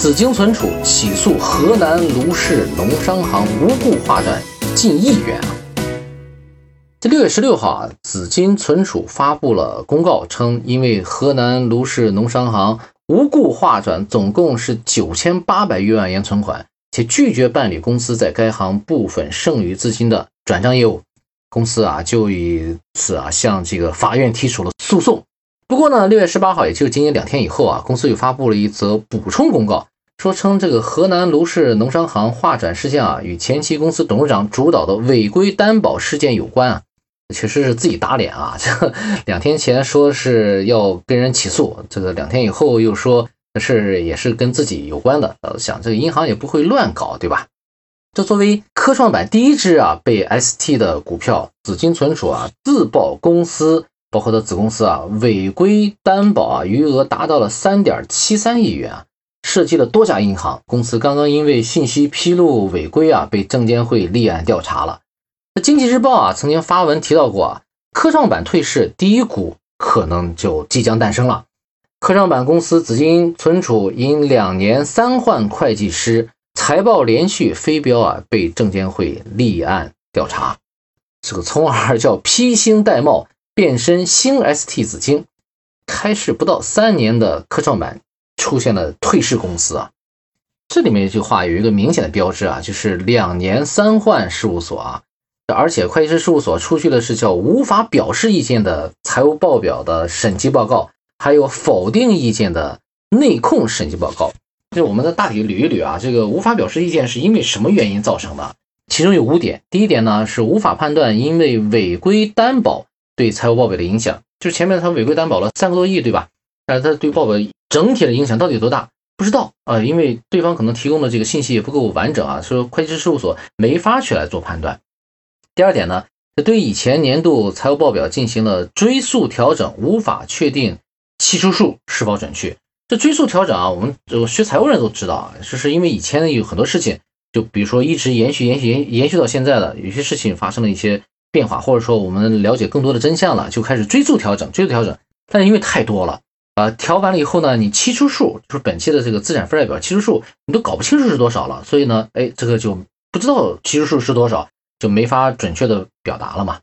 紫金存储起诉河南卢氏农商行无故划转近亿元啊！这六月十六号啊，紫金存储发布了公告称，因为河南卢氏农商行无故划转总共是九千八百余万元存款，且拒绝办理公司在该行部分剩余资金的转账业务，公司啊就以此啊向这个法院提出了诉讼。不过呢，六月十八号，也就是仅仅两天以后啊，公司又发布了一则补充公告。说称这个河南卢氏农商行划转事件啊，与前期公司董事长主导的违规担保事件有关啊，确实是自己打脸啊！这两天前说是要跟人起诉，这个两天以后又说是也是跟自己有关的。呃，想这个银行也不会乱搞，对吧？这作为科创板第一支啊被 ST 的股票紫金存储啊自曝公司包括的子公司啊违规担保啊余额达到了三点七三亿元啊。涉及了多家银行公司，刚刚因为信息披露违规啊，被证监会立案调查了。那经济日报啊曾经发文提到过啊，科创板退市，第一股可能就即将诞生了。科创板公司紫金存储因两年三换会计师，财报连续非标啊，被证监会立案调查。这个从而叫披星戴帽，变身新 ST 紫晶，开市不到三年的科创板。出现了退市公司啊，这里面一句话有一个明显的标志啊，就是两年三换事务所啊，而且会计师事务所出具的是叫无法表示意见的财务报表的审计报告，还有否定意见的内控审计报告。就我们的大体捋一捋啊，这个无法表示意见是因为什么原因造成的？其中有五点。第一点呢是无法判断因为违规担保对财务报表的影响，就是前面他违规担保了三个多亿，对吧？但是他对报表。整体的影响到底有多大？不知道啊，因为对方可能提供的这个信息也不够完整啊，说会计师事务所没法去来做判断。第二点呢，对以前年度财务报表进行了追溯调整，无法确定期初数是否准确。这追溯调整啊，我们学财务人都知道啊，就是因为以前有很多事情，就比如说一直延续、延续、延延续到现在的，有些事情发生了一些变化，或者说我们了解更多的真相了，就开始追溯调整、追溯调整。但是因为太多了。呃，调完了以后呢，你期初数就是本期的这个资产负债表期初数，你都搞不清楚是多少了，所以呢，哎，这个就不知道期初数是多少，就没法准确的表达了嘛。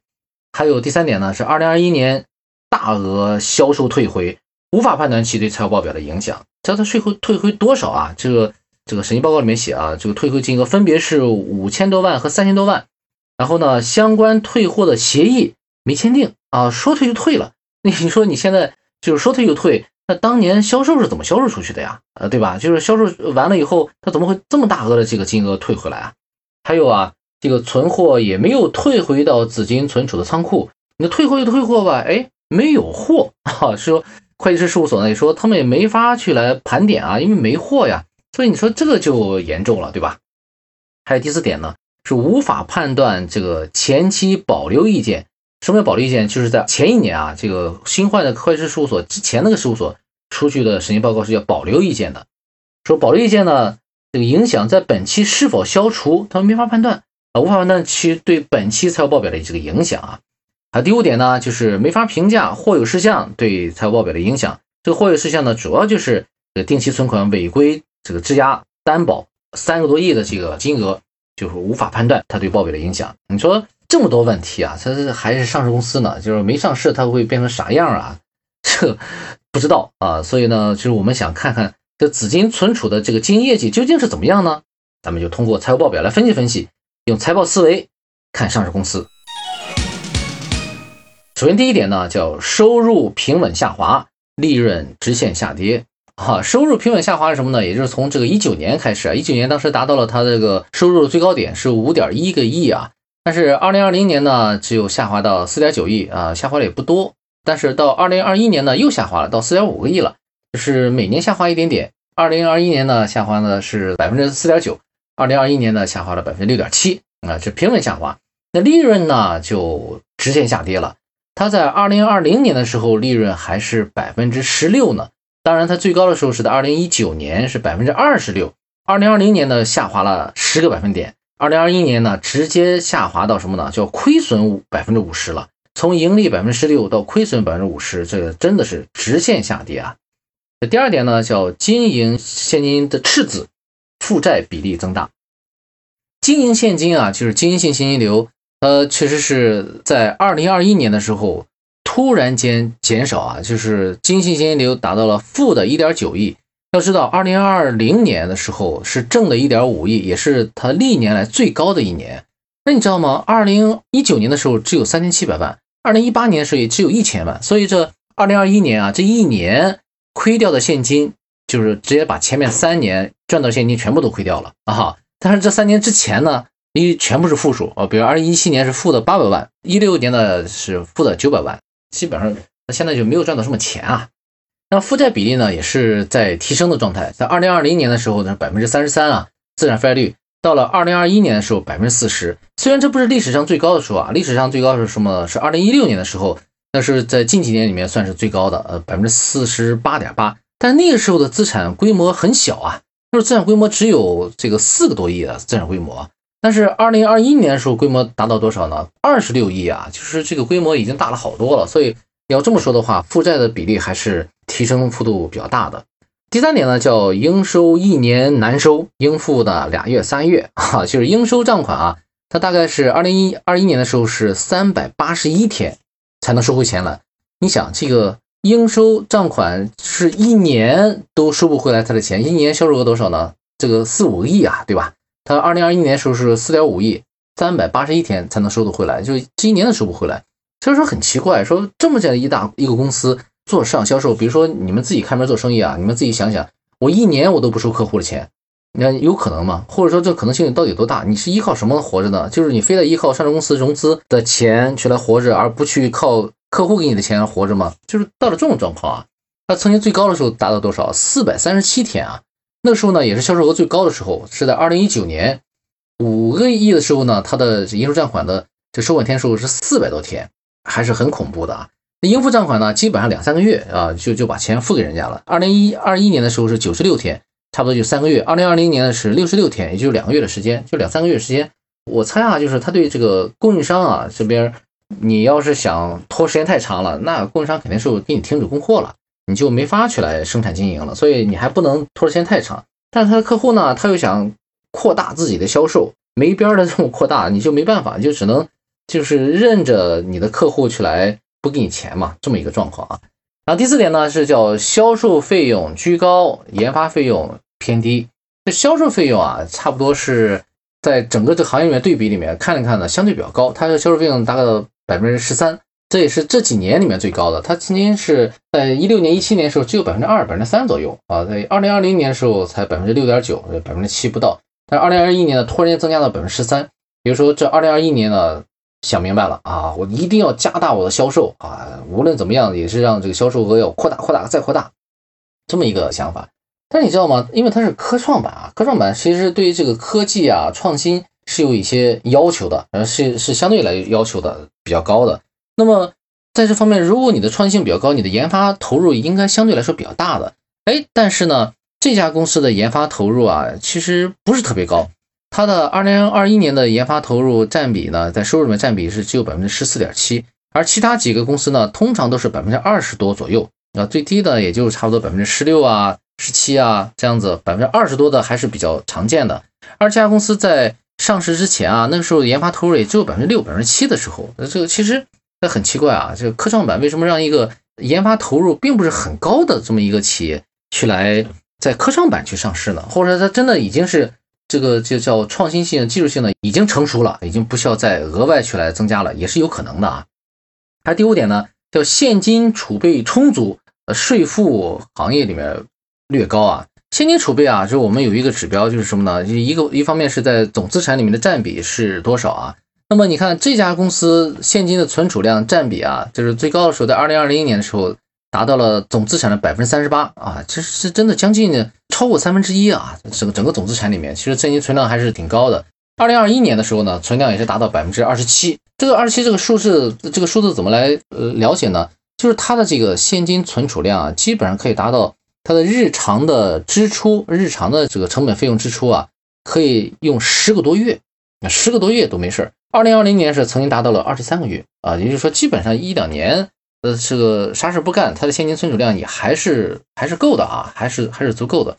还有第三点呢，是二零二一年大额销售退回，无法判断其对财务报表的影响。知道它税后退回多少啊？这个这个审计报告里面写啊，这个退回金额分别是五千多万和三千多万。然后呢，相关退货的协议没签订啊，说退就退了。那你说你现在？就是说退就退，那当年销售是怎么销售出去的呀？呃，对吧？就是销售完了以后，他怎么会这么大额的这个金额退回来啊？还有啊，这个存货也没有退回到紫金存储的仓库，你退货就退货吧，哎，没有货 啊。说会计师事务所呢也说他们也没法去来盘点啊，因为没货呀。所以你说这个就严重了，对吧？还有第四点呢，是无法判断这个前期保留意见。什么叫保留意见？就是在前一年啊，这个新换的会计师事务所之前那个事务所出具的审计报告是叫保留意见的。说保留意见呢，这个影响在本期是否消除，他们没法判断啊，无法判断其对本期财务报表的这个影响啊。啊，第五点呢，就是没法评价或有事项对财务报表的影响。这个或有事项呢，主要就是这个定期存款违规这个质押担保三个多亿的这个金额，就是无法判断它对报表的影响。你说？这么多问题啊，它是还是上市公司呢？就是没上市，它会变成啥样啊？这不知道啊。所以呢，就是我们想看看这紫金存储的这个经营业绩究竟是怎么样呢？咱们就通过财务报表来分析分析，用财报思维看上市公司。首先第一点呢，叫收入平稳下滑，利润直线下跌。哈，收入平稳下滑是什么呢？也就是从这个一九年开始啊，一九年当时达到了它这个收入的最高点是五点一个亿啊。但是二零二零年呢，只有下滑到四点九亿啊，下滑的也不多。但是到二零二一年呢，又下滑了到四点五个亿了，就是每年下滑一点点。二零二一年呢，下滑呢是百分之四点九，二零二一年呢，下滑了百分之六点七啊，是平稳下滑。那利润呢，就直线下跌了。它在二零二零年的时候，利润还是百分之十六呢。当然，它最高的时候是在二零一九年，是百分之二十六。二零二零年呢，下滑了十个百分点。二零二一年呢，直接下滑到什么呢？叫亏损五百分之五十了。从盈利百分之十六到亏损百分之五十，这个真的是直线下跌啊！那第二点呢，叫经营现金的赤字，负债比例增大。经营现金啊，就是经营性现金流，呃，确实是在二零二一年的时候突然间减少啊，就是经营性现金流达到了负的一点九亿。要知道，二零二零年的时候是正的一点五亿，也是它历年来最高的一年。那你知道吗？二零一九年的时候只有三千七百万，二零一八年的时候也只有一千万，所以这二零二一年啊，这一年亏掉的现金就是直接把前面三年赚到现金全部都亏掉了啊！哈但是这三年之前呢，因为全部是负数啊，比如二零一七年是负的八百万，一六年的是负的九百万，基本上那现在就没有赚到什么钱啊。那负债比例呢，也是在提升的状态，在二零二零年的时候呢，百分之三十三啊，资产负债率。到了二零二一年的时候，百分之四十。虽然这不是历史上最高的时候啊，历史上最高是什么？是二零一六年的时候，那是在近几年里面算是最高的，呃，百分之四十八点八。但那个时候的资产规模很小啊，那时候资产规模只有这个四个多亿的资产规模。但是二零二一年的时候，规模达到多少呢？二十六亿啊，就是这个规模已经大了好多了。所以要这么说的话，负债的比例还是提升幅度比较大的。第三点呢，叫应收一年难收，应付的俩月三月 啊，就是应收账款啊，它大概是二零一二一年的时候是三百八十一天才能收回钱来。你想，这个应收账款是一年都收不回来他的钱，一年销售额多少呢？这个四五个亿啊，对吧？他二零二一年的时候是四点五亿，三百八十一天才能收得回来，就这一年都收不回来。所以说很奇怪，说这么这样一大一个公司。做市场销售，比如说你们自己开门做生意啊，你们自己想想，我一年我都不收客户的钱，你看有可能吗？或者说这可能性到底多大？你是依靠什么活着呢？就是你非得依靠上市公司融资的钱去来活着，而不去靠客户给你的钱活着吗？就是到了这种状况啊，它曾经最高的时候达到多少？四百三十七天啊，那时候呢也是销售额最高的时候，是在二零一九年五个亿的时候呢，它的应收账款的这收款天数是四百多天，还是很恐怖的啊。那应付账款呢？基本上两三个月啊，就就把钱付给人家了。二零一二一年的时候是九十六天，差不多就三个月。二零二零年呢是六十六天，也就两个月的时间，就两三个月时间。我猜啊，就是他对这个供应商啊这边，你要是想拖时间太长了，那供应商肯定是给你停止供货了，你就没法去来生产经营了。所以你还不能拖时间太长。但是他的客户呢，他又想扩大自己的销售，没边儿的这种扩大，你就没办法，就只能就是任着你的客户去来。不给你钱嘛，这么一个状况啊。然后第四点呢是叫销售费用居高，研发费用偏低。这销售费用啊，差不多是在整个这行业里面对比里面看了看呢，相对比较高。它的销售费用达到百分之十三，这也是这几年里面最高的。它曾经是在一六年、一七年的时候只有百分之二、百分之三左右啊，在二零二零年的时候才百分之六点九，百分之七不到。但二零二一年呢，突然间增加到百分之十三。比如说这二零二一年呢。想明白了啊，我一定要加大我的销售啊，无论怎么样也是让这个销售额要扩大、扩大再扩大，这么一个想法。但你知道吗？因为它是科创板啊，科创板其实对于这个科技啊、创新是有一些要求的，呃，是是相对来要求的比较高的。那么在这方面，如果你的创新性比较高，你的研发投入应该相对来说比较大的。哎，但是呢，这家公司的研发投入啊，其实不是特别高。它的二零二一年的研发投入占比呢，在收入里面占比是只有百分之十四点七，而其他几个公司呢，通常都是百分之二十多左右啊，最低的也就差不多百分之十六啊、十七啊这样子，百分之二十多的还是比较常见的。而这家公司在上市之前啊，那个时候研发投入也只有百分之六、百分之七的时候，那这个其实那很奇怪啊，这个科创板为什么让一个研发投入并不是很高的这么一个企业去来在科创板去上市呢？或者说它真的已经是？这个就叫创新性、技术性的已经成熟了，已经不需要再额外去来增加了，也是有可能的啊。还第五点呢，叫现金储备充足，呃，税负行业里面略高啊。现金储备啊，就是我们有一个指标，就是什么呢？一个一方面是在总资产里面的占比是多少啊？那么你看这家公司现金的存储量占比啊，就是最高的时候在二零二零年的时候。达到了总资产的百分之三十八啊，其实是真的将近超过三分之一啊！整个整个总资产里面，其实现金存量还是挺高的。二零二一年的时候呢，存量也是达到百分之二十七。这个二十七这个数字，这个数字怎么来呃了解呢？就是它的这个现金存储量啊，基本上可以达到它的日常的支出，日常的这个成本费用支出啊，可以用十个多月，那十个多月都没事儿。二零二零年是曾经达到了二十三个月啊，也就是说基本上一两年。呃，这个啥事不干，它的现金存储量也还是还是够的啊，还是还是足够的。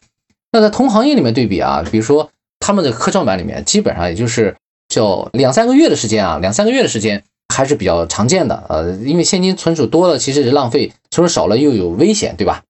那在同行业里面对比啊，比如说他们的科创板里面，基本上也就是叫两三个月的时间啊，两三个月的时间还是比较常见的。呃，因为现金存储多了，其实是浪费；存储少了又有危险，对吧？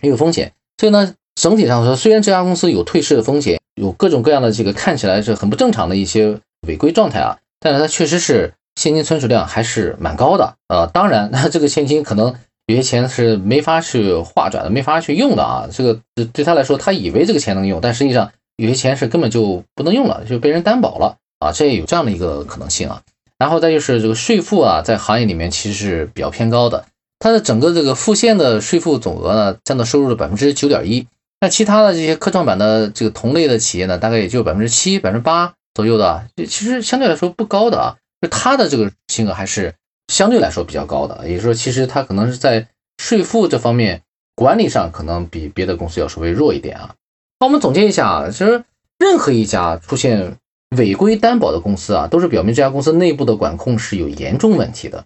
又有风险。所以呢，整体上说，虽然这家公司有退市的风险，有各种各样的这个看起来是很不正常的一些违规状态啊，但是它确实是现金存储量还是蛮高的。呃，当然，那 这个现金可能。有些钱是没法去划转的，没法去用的啊。这个对他来说，他以为这个钱能用，但实际上有些钱是根本就不能用了，就被人担保了啊。这也有这样的一个可能性啊。然后再就是这个税负啊，在行业里面其实是比较偏高的，它的整个这个付现的税负总额呢，占到收入的百分之九点一。那其他的这些科创板的这个同类的企业呢，大概也就百分之七、百分之八左右的，其实相对来说不高的啊。就它的这个金额还是。相对来说比较高的，也就是说，其实它可能是在税负这方面管理上，可能比别的公司要稍微弱一点啊。那我们总结一下啊，其实任何一家出现违规担保的公司啊，都是表明这家公司内部的管控是有严重问题的。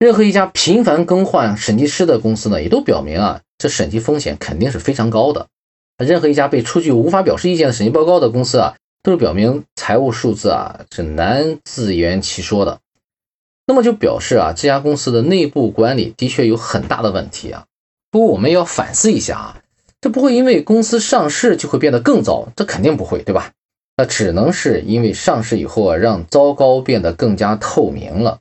任何一家频繁更换审计师的公司呢，也都表明啊，这审计风险肯定是非常高的。任何一家被出具无法表示意见的审计报告的公司啊，都是表明财务数字啊是难自圆其说的。那么就表示啊，这家公司的内部管理的确有很大的问题啊。不过我们要反思一下啊，这不会因为公司上市就会变得更糟，这肯定不会，对吧？那只能是因为上市以后啊，让糟糕变得更加透明了。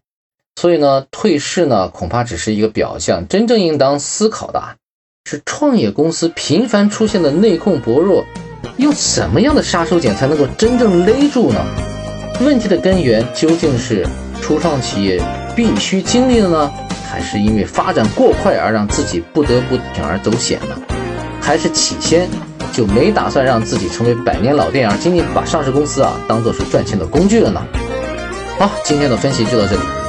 所以呢，退市呢恐怕只是一个表象，真正应当思考的啊是创业公司频繁出现的内控薄弱，用什么样的杀手锏才能够真正勒住呢？问题的根源究竟是？初创企业必须经历的呢，还是因为发展过快而让自己不得不铤而走险呢？还是起先就没打算让自己成为百年老店，而仅仅把上市公司啊当做是赚钱的工具了呢？好，今天的分析就到这里。